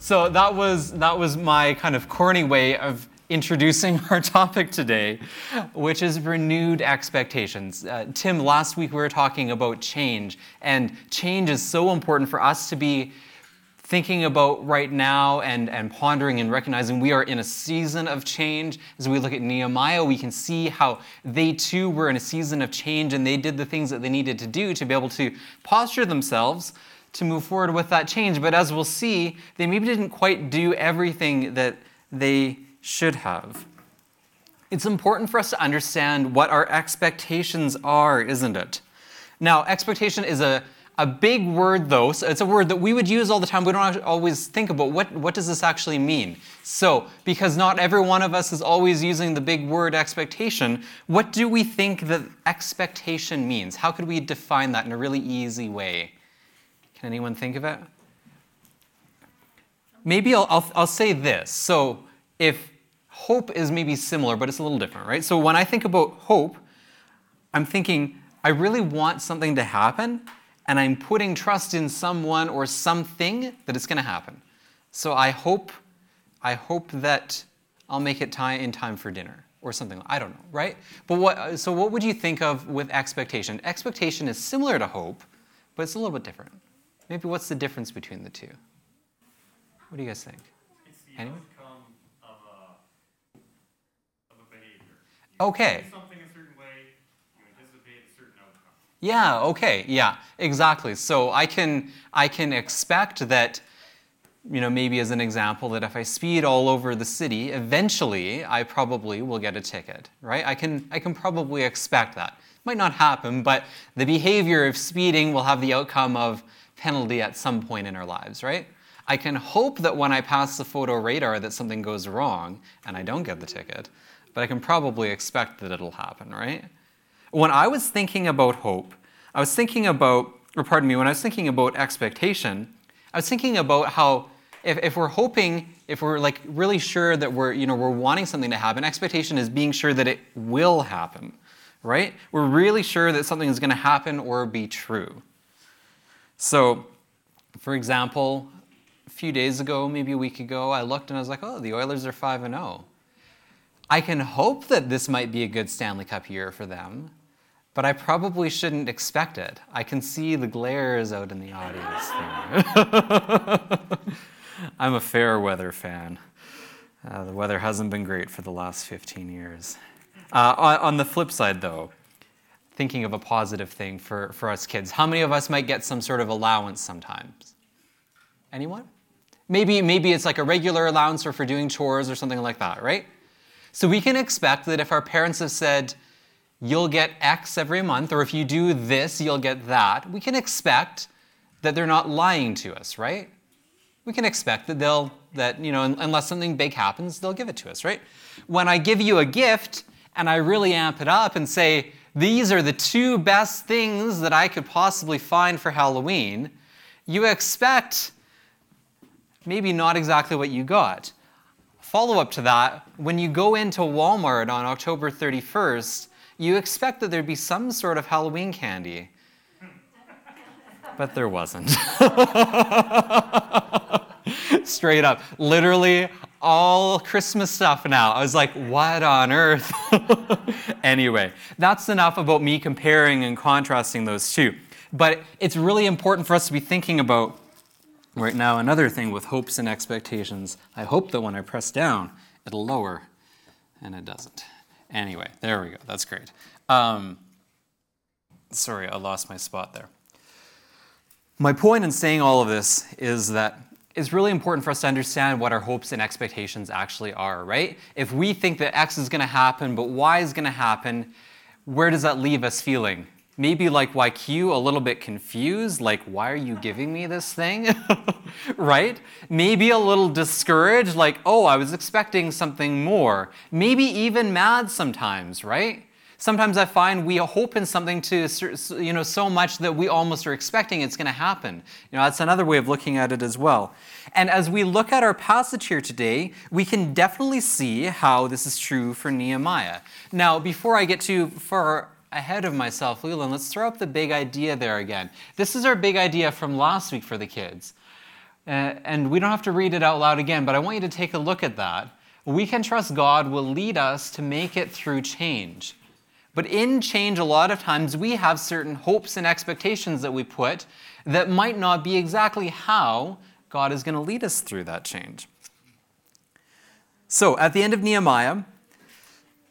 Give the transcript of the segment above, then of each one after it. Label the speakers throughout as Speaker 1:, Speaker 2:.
Speaker 1: So that was that was my kind of corny way of introducing our topic today, which is renewed expectations. Uh, Tim, last week we were talking about change, and change is so important for us to be thinking about right now and, and pondering and recognizing we are in a season of change. As we look at Nehemiah, we can see how they too were in a season of change and they did the things that they needed to do to be able to posture themselves to move forward with that change. But as we'll see, they maybe didn't quite do everything that they should have. It's important for us to understand what our expectations are, isn't it? Now, expectation is a a big word, though, so it's a word that we would use all the time. We don't always think about what, what does this actually mean. So, because not every one of us is always using the big word expectation, what do we think that expectation means? How could we define that in a really easy way? Can anyone think of it? Maybe I'll, I'll, I'll say this. So, if hope is maybe similar, but it's a little different, right? So, when I think about hope, I'm thinking, I really want something to happen, and I'm putting trust in someone or something that it's going to happen. So I hope, I hope that I'll make it time in time for dinner or something. I don't know, right? But what? So what would you think of with expectation? Expectation is similar to hope, but it's a little bit different. Maybe what's the difference between the two? What do you guys think?
Speaker 2: It's the
Speaker 1: Anyone?
Speaker 2: of a, of a
Speaker 1: Okay.
Speaker 2: do something a certain way, you anticipate a certain outcome.
Speaker 1: Yeah, okay. Yeah, exactly. So I can I can expect that you know, maybe as an example that if I speed all over the city, eventually I probably will get a ticket, right? I can I can probably expect that. Might not happen, but the behavior of speeding will have the outcome of penalty at some point in our lives, right? I can hope that when I pass the photo radar that something goes wrong and I don't get the ticket, but I can probably expect that it'll happen, right? When I was thinking about hope, I was thinking about, or pardon me, when I was thinking about expectation, I was thinking about how if, if we're hoping, if we're like really sure that we're, you know, we're wanting something to happen, expectation is being sure that it will happen, right? We're really sure that something is going to happen or be true. So, for example, a few days ago, maybe a week ago, I looked and I was like, oh, the Oilers are 5 and 0. I can hope that this might be a good Stanley Cup year for them, but I probably shouldn't expect it. I can see the glares out in the audience. I'm a fair weather fan. Uh, the weather hasn't been great for the last 15 years. Uh, on, on the flip side, though, thinking of a positive thing for, for us kids, how many of us might get some sort of allowance sometimes? Anyone? Maybe, maybe it's like a regular allowance or for doing chores or something like that, right? So we can expect that if our parents have said, you'll get X every month, or if you do this, you'll get that, we can expect that they're not lying to us, right? We can expect that they'll, that, you know, unless something big happens, they'll give it to us, right? When I give you a gift and I really amp it up and say, these are the two best things that I could possibly find for Halloween, you expect maybe not exactly what you got. Follow up to that, when you go into Walmart on October 31st, you expect that there'd be some sort of Halloween candy. But there wasn't. Straight up. Literally all Christmas stuff now. I was like, what on earth? anyway, that's enough about me comparing and contrasting those two. But it's really important for us to be thinking about right now another thing with hopes and expectations. I hope that when I press down, it'll lower, and it doesn't. Anyway, there we go. That's great. Um, sorry, I lost my spot there. My point in saying all of this is that it's really important for us to understand what our hopes and expectations actually are, right? If we think that X is going to happen, but Y is going to happen, where does that leave us feeling? Maybe like YQ, a little bit confused, like, why are you giving me this thing? right? Maybe a little discouraged, like, oh, I was expecting something more. Maybe even mad sometimes, right? Sometimes I find we hope in something to, you know, so much that we almost are expecting it's going to happen. You know, that's another way of looking at it as well. And as we look at our passage here today, we can definitely see how this is true for Nehemiah. Now, before I get too far ahead of myself, Leland, let's throw up the big idea there again. This is our big idea from last week for the kids. Uh, and we don't have to read it out loud again, but I want you to take a look at that. We can trust God will lead us to make it through change. But in change, a lot of times we have certain hopes and expectations that we put that might not be exactly how God is going to lead us through that change. So at the end of Nehemiah,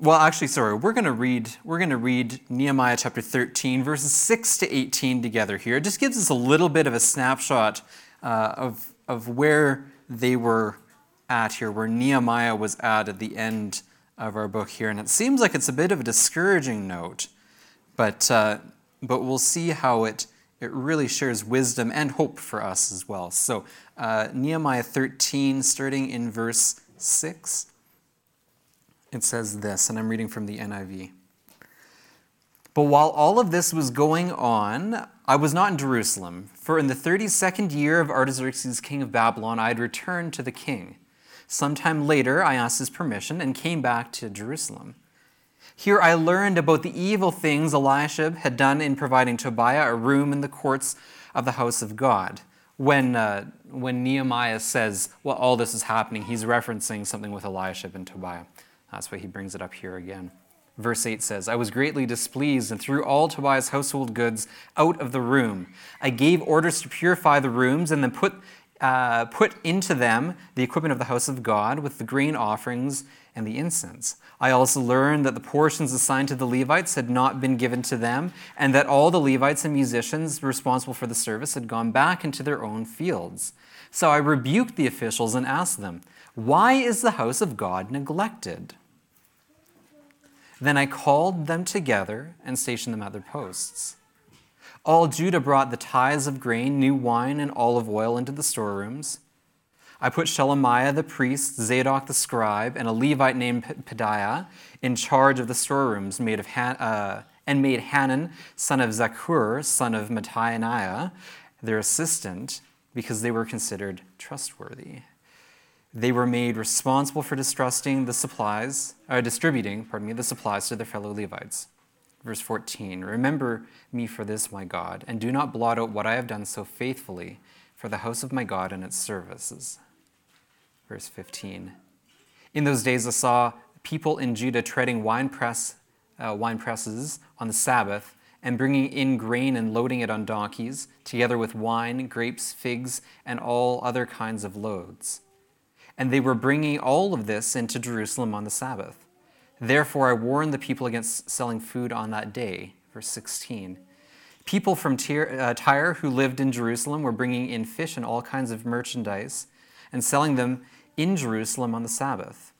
Speaker 1: well, actually, sorry, we're going to read we're going to read Nehemiah chapter 13, verses 6 to 18 together here. It just gives us a little bit of a snapshot uh, of, of where they were at here, where Nehemiah was at at the end of our book here. And it seems like it's a bit of a discouraging note, but, uh, but we'll see how it, it really shares wisdom and hope for us as well. So, uh, Nehemiah 13, starting in verse 6 it says this, and I'm reading from the NIV. But while all of this was going on, I was not in Jerusalem, for in the 32nd year of Artaxerxes, king of Babylon, I had returned to the king. Sometime later, I asked his permission and came back to Jerusalem. Here I learned about the evil things Eliashib had done in providing Tobiah a room in the courts of the house of God. When, uh, when Nehemiah says, well, all this is happening, he's referencing something with Eliashib and Tobiah. That's why he brings it up here again. Verse 8 says, I was greatly displeased and threw all Tobiah's household goods out of the room. I gave orders to purify the rooms and then put, uh, put into them the equipment of the house of God with the grain offerings and the incense. I also learned that the portions assigned to the Levites had not been given to them, and that all the Levites and musicians responsible for the service had gone back into their own fields. So I rebuked the officials and asked them, Why is the house of God neglected? Then I called them together and stationed them at their posts. All Judah brought the tithes of grain, new wine, and olive oil into the storerooms. I put Shelemiah the priest, Zadok the scribe, and a Levite named Pedaiah in charge of the storerooms made of Han- uh, and made Hanan, son of Zaccur, son of Mattaniah, their assistant, because they were considered trustworthy. They were made responsible for distrusting the supplies, uh, distributing, pardon me, the supplies to their fellow Levites. Verse 14 Remember me for this, my God, and do not blot out what I have done so faithfully for the house of my God and its services. Verse 15 In those days I saw people in Judah treading wine, press, uh, wine presses on the Sabbath and bringing in grain and loading it on donkeys, together with wine, grapes, figs, and all other kinds of loads and they were bringing all of this into Jerusalem on the Sabbath. Therefore, I warned the people against selling food on that day. Verse 16. People from uh, Tyre who lived in Jerusalem were bringing in fish and all kinds of merchandise and selling them in Jerusalem on the Sabbath.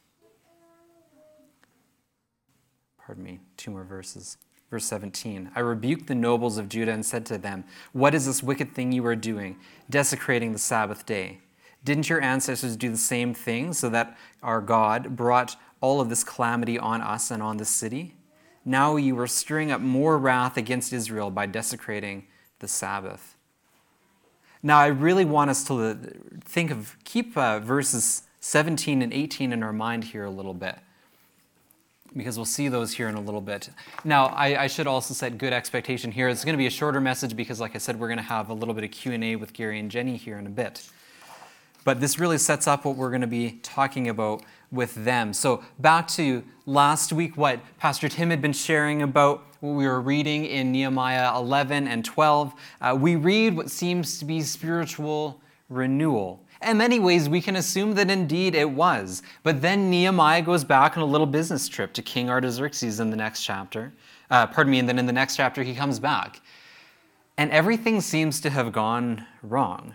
Speaker 1: Pardon me, two more verses. Verse 17 I rebuked the nobles of Judah and said to them, What is this wicked thing you are doing, desecrating the Sabbath day? Didn't your ancestors do the same thing so that our God brought all of this calamity on us and on the city? Now you are stirring up more wrath against Israel by desecrating the Sabbath. Now, I really want us to think of, keep uh, verses 17 and 18 in our mind here a little bit because we'll see those here in a little bit. Now, I, I, should also set good expectation here. It's going to be a shorter message because, like I said, we're going to have a little bit of Q&A with Gary and Jenny here in a bit. But this really sets up what we're going to be talking about with them. So, back to last week, what Pastor Tim had been sharing about what we were reading in Nehemiah 11 and 12. Uh, we read what seems to be spiritual renewal. In many ways, we can assume that indeed it was. But then Nehemiah goes back on a little business trip to King Artaxerxes in the next chapter. Uh, pardon me, and then in the next chapter, he comes back. And everything seems to have gone wrong.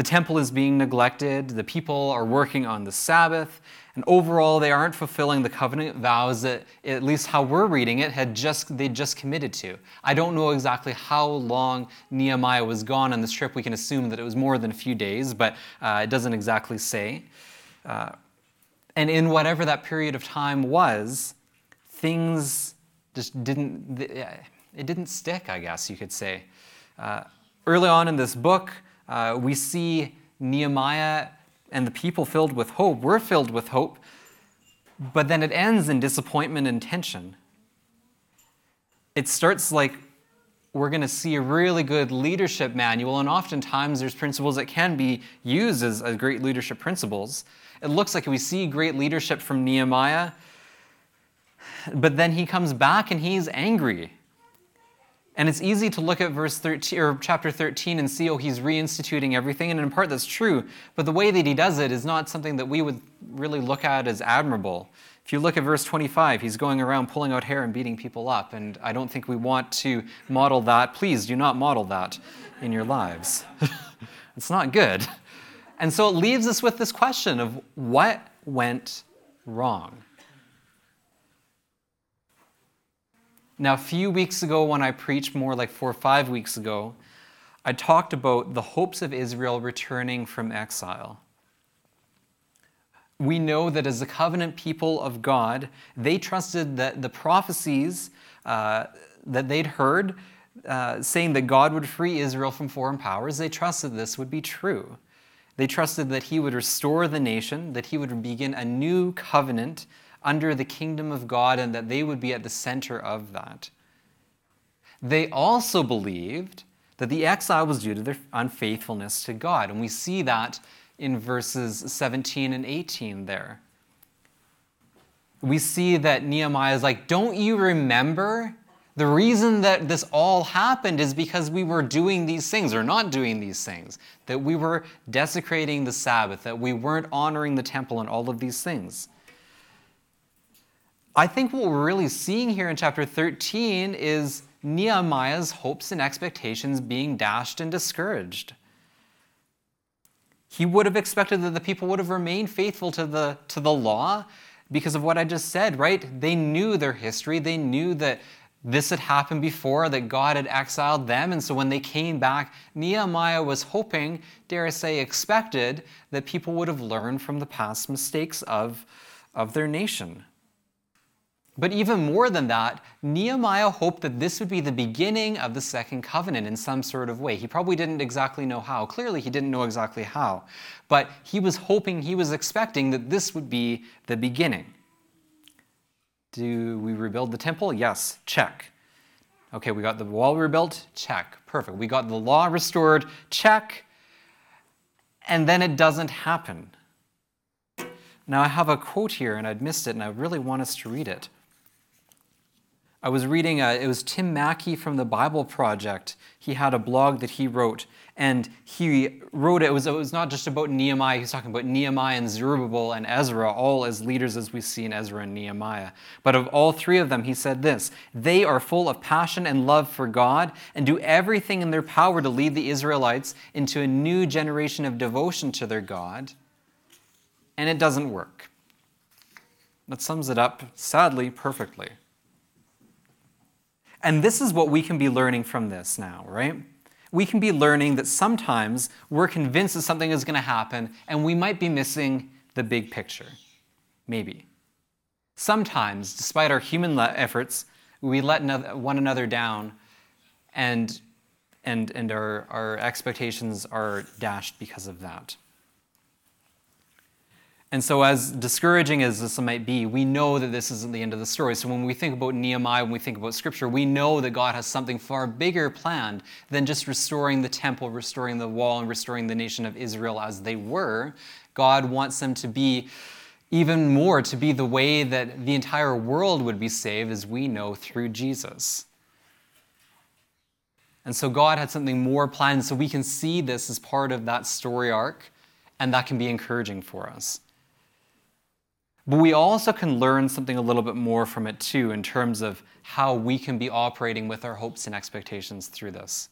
Speaker 1: The temple is being neglected, the people are working on the Sabbath, and overall they aren't fulfilling the covenant vows that, at least how we're reading it, had just they just committed to. I don't know exactly how long Nehemiah was gone on this trip. We can assume that it was more than a few days, but uh, it doesn't exactly say. Uh, and in whatever that period of time was, things just didn't it didn't stick. I guess you could say. Uh, early on in this book. Uh, we see Nehemiah and the people filled with hope. We're filled with hope, but then it ends in disappointment and tension. It starts like we're going to see a really good leadership manual, and oftentimes there's principles that can be used as, as great leadership principles. It looks like we see great leadership from Nehemiah, but then he comes back and he's angry. And it's easy to look at verse 13 or chapter 13 and see, oh, he's reinstituting everything. And in part that's true, but the way that he does it is not something that we would really look at as admirable. If you look at verse 25, he's going around pulling out hair and beating people up. And I don't think we want to model that. Please do not model that in your lives. it's not good. And so it leaves us with this question of what went wrong? Now, a few weeks ago, when I preached more like four or five weeks ago, I talked about the hopes of Israel returning from exile. We know that as the covenant people of God, they trusted that the prophecies uh, that they'd heard uh, saying that God would free Israel from foreign powers, they trusted this would be true. They trusted that He would restore the nation, that He would begin a new covenant under the kingdom of God and that they would be at the center of that. They also believed that the exile was due to their unfaithfulness to God. And we see that in verses 17 and 18 there. We see that Nehemiah is like, Don't you remember? The reason that this all happened is because we were doing these things or not doing these things, that we were desecrating the Sabbath, that we weren't honoring the temple, and all of these things. I think what we're really seeing here in chapter 13 is Nehemiah's hopes and expectations being dashed and discouraged. He would have expected that the people would have remained faithful to the, to the law because of what I just said, right? They knew their history. They knew that this had happened before, that God had exiled them. And so when they came back, Nehemiah was hoping, dare I say, expected that people would have learned from the past mistakes of, of their nation. But even more than that, Nehemiah hoped that this would be the beginning of the second covenant in some sort of way. He probably didn't exactly know how. Clearly, he didn't know exactly how. But he was hoping, he was expecting that this would be the beginning. Do we rebuild the temple? Yes, check. Okay, we got the wall rebuilt? Check. Perfect. We got the law restored? Check. And then it doesn't happen. Now, I have a quote here, and I'd missed it, and I really want us to read it. I was reading, a, uh, it was Tim Mackie from the Bible Project. He had a blog that he wrote, and he wrote it. It was, it was not just about Nehemiah, he was talking about Nehemiah and Zerubbabel and Ezra, all as leaders as we see in Ezra and Nehemiah. But of all three of them, he said this They are full of passion and love for God and do everything in their power to lead the Israelites into a new generation of devotion to their God. And it doesn't work. That sums it up, sadly, perfectly. And this is what we can be learning from this now, right? We can be learning that sometimes we're convinced that something is going to happen and we might be missing the big picture. Maybe. Sometimes, despite our human efforts, we let one another down and, and, and our, our expectations are dashed because of that. And so, as discouraging as this might be, we know that this isn't the end of the story. So, when we think about Nehemiah, when we think about Scripture, we know that God has something far bigger planned than just restoring the temple, restoring the wall, and restoring the nation of Israel as they were. God wants them to be even more, to be the way that the entire world would be saved, as we know through Jesus. And so, God had something more planned, so we can see this as part of that story arc, and that can be encouraging for us. But we also can learn something a little bit more from it too, in terms of how we can be operating with our hopes and expectations through this.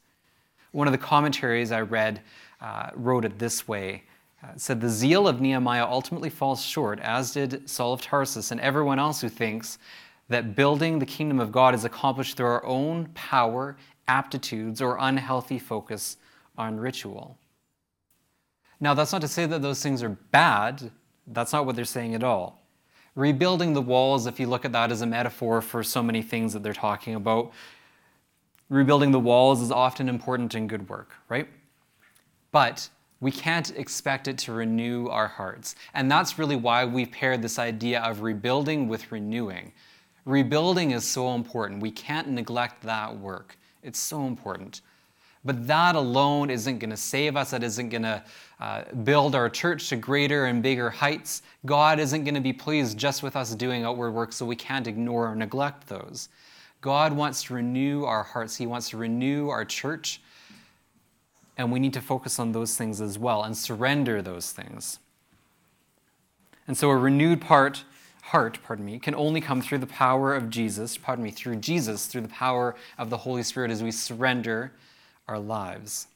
Speaker 1: One of the commentaries I read uh, wrote it this way uh, said, The zeal of Nehemiah ultimately falls short, as did Saul of Tarsus and everyone else who thinks that building the kingdom of God is accomplished through our own power, aptitudes, or unhealthy focus on ritual. Now, that's not to say that those things are bad. That's not what they're saying at all. Rebuilding the walls, if you look at that as a metaphor for so many things that they're talking about, rebuilding the walls is often important in good work, right? But we can't expect it to renew our hearts. And that's really why we've paired this idea of rebuilding with renewing. Rebuilding is so important. We can't neglect that work It's so important. But that alone isn't going to save us. That isn't going to uh, build our church to greater and bigger heights. God isn't going to be pleased just with us doing outward work, so we can't ignore or neglect those. God wants to renew our hearts, He wants to renew our church. And we need to focus on those things as well and surrender those things. And so a renewed part, heart, pardon me, can only come through the power of Jesus, pardon me, through Jesus, through the power of the Holy Spirit as we surrender our lives.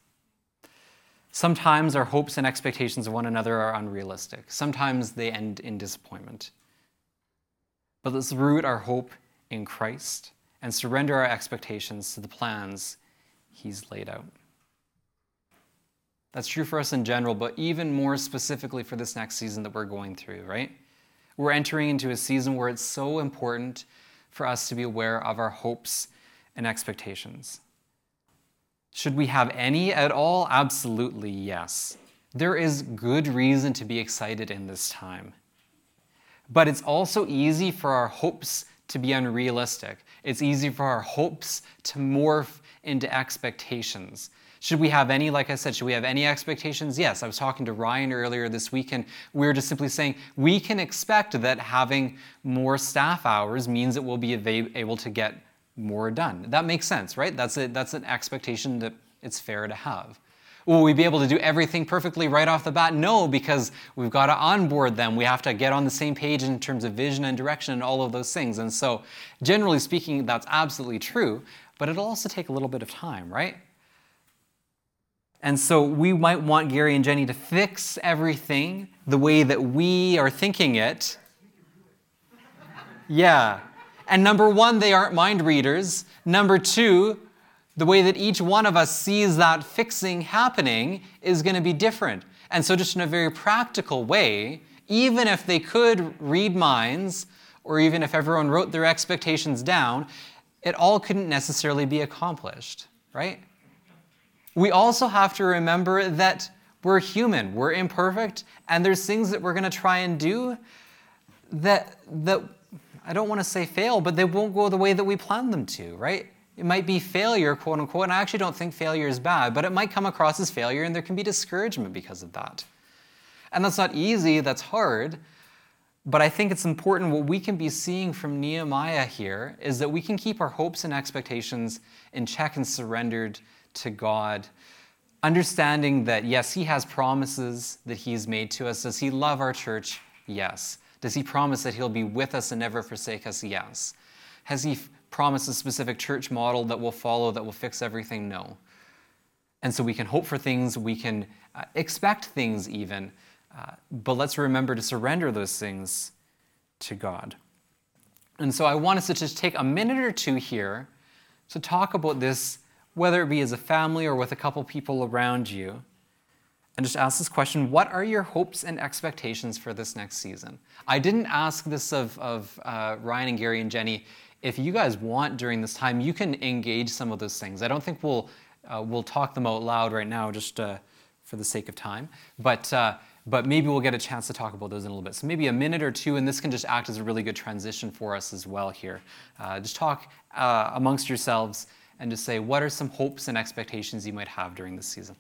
Speaker 1: Sometimes our hopes and expectations of one another are unrealistic. Sometimes they end in disappointment. But let's root our hope in Christ and surrender our expectations to the plans He's laid out. That's true for us in general, but even more specifically for this next season that we're going through, right? We're entering into a season where it's so important for us to be aware of our hopes and expectations. Should we have any at all? Absolutely yes. There is good reason to be excited in this time. But it's also easy for our hopes to be unrealistic. It's easy for our hopes to morph into expectations. Should we have any, like I said, should we have any expectations? Yes. I was talking to Ryan earlier this week, and we were just simply saying we can expect that having more staff hours means that we'll be able to get more done. That makes sense, right? That's, a, that's an expectation that it's fair to have. Will we be able to do everything perfectly right off the bat? No, because we've got to onboard them. We have to get on the same page in terms of vision and direction and all of those things. And so, generally speaking, that's absolutely true, but it'll also take a little bit of time, right? And so, we might want Gary and Jenny to fix everything the way that we are thinking it. Yeah, and number one, they aren't mind readers. Number two, the way that each one of us sees that fixing happening is going to be different. And so, just in a very practical way, even if they could read minds, or even if everyone wrote their expectations down, it all couldn't necessarily be accomplished, right? We also have to remember that we're human, we're imperfect, and there's things that we're going to try and do that, that I don't want to say fail, but they won't go the way that we plan them to, right? It might be failure, quote unquote, and I actually don't think failure is bad, but it might come across as failure and there can be discouragement because of that. And that's not easy, that's hard, but I think it's important what we can be seeing from Nehemiah here is that we can keep our hopes and expectations in check and surrendered to God, understanding that yes, He has promises that He's made to us. Does He love our church? Yes. Does he promise that he'll be with us and never forsake us? Yes. Has he promised a specific church model that will follow, that will fix everything? No. And so we can hope for things, we can uh, expect things even, uh, but let's remember to surrender those things to God. And so I want us to just take a minute or two here to talk about this, whether it be as a family or with a couple people around you and just ask this question What are your hopes and expectations for this next season? I didn't ask this of, of uh, Ryan and Gary and Jenny. If you guys want during this time, you can engage some of those things. I don't think we'll, uh, we'll talk them out loud right now just uh, for the sake of time, but, uh, but maybe we'll get a chance to talk about those in a little bit. So maybe a minute or two, and this can just act as a really good transition for us as well here. Uh, just talk uh, amongst yourselves and just say, what are some hopes and expectations you might have during this season?